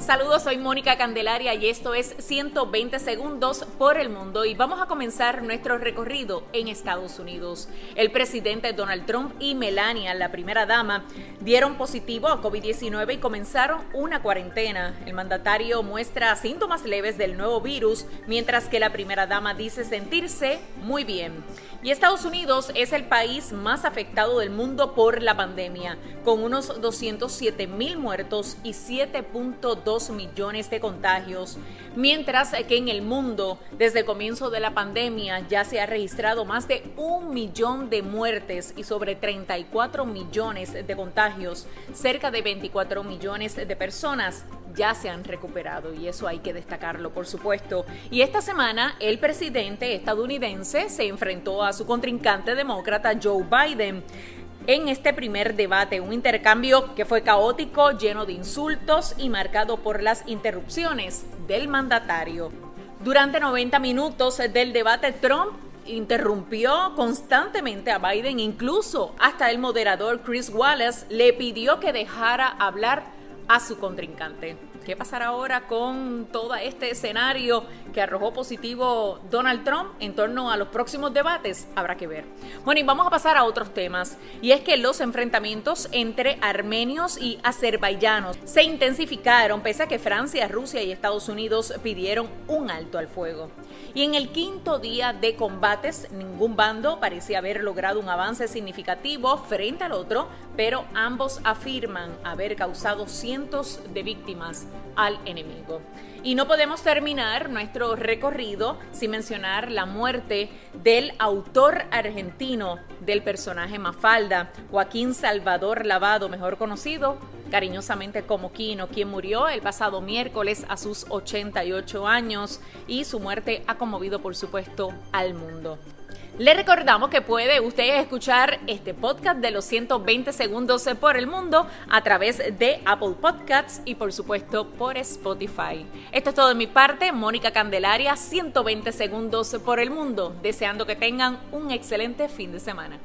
Saludos, soy Mónica Candelaria y esto es 120 segundos por el mundo y vamos a comenzar nuestro recorrido en Estados Unidos. El presidente Donald Trump y Melania, la primera dama, dieron positivo a COVID-19 y comenzaron una cuarentena. El mandatario muestra síntomas leves del nuevo virus, mientras que la primera dama dice sentirse muy bien. Y Estados Unidos es el país más afectado del mundo por la pandemia, con unos 207 mil muertos y 7.2 millones de contagios, mientras que en el mundo, desde el comienzo de la pandemia, ya se ha registrado más de un millón de muertes y sobre 34 millones de contagios. Cerca de 24 millones de personas ya se han recuperado y eso hay que destacarlo, por supuesto. Y esta semana el presidente estadounidense se enfrentó a su contrincante demócrata Joe Biden en este primer debate, un intercambio que fue caótico, lleno de insultos y marcado por las interrupciones del mandatario. Durante 90 minutos del debate, Trump interrumpió constantemente a Biden, incluso hasta el moderador Chris Wallace le pidió que dejara hablar a su contrincante. ¿Qué pasará ahora con todo este escenario que arrojó positivo Donald Trump en torno a los próximos debates? Habrá que ver. Bueno, y vamos a pasar a otros temas. Y es que los enfrentamientos entre armenios y azerbaiyanos se intensificaron pese a que Francia, Rusia y Estados Unidos pidieron un alto al fuego. Y en el quinto día de combates, ningún bando parecía haber logrado un avance significativo frente al otro, pero ambos afirman haber causado cientos de víctimas al enemigo. Y no podemos terminar nuestro recorrido sin mencionar la muerte del autor argentino del personaje Mafalda, Joaquín Salvador Lavado, mejor conocido cariñosamente como Kino, quien murió el pasado miércoles a sus 88 años y su muerte ha conmovido por supuesto al mundo. Le recordamos que puede usted escuchar este podcast de los 120 segundos por el mundo a través de Apple Podcasts y por supuesto por Spotify. Esto es todo de mi parte, Mónica Candelaria, 120 segundos por el mundo, deseando que tengan un excelente fin de semana.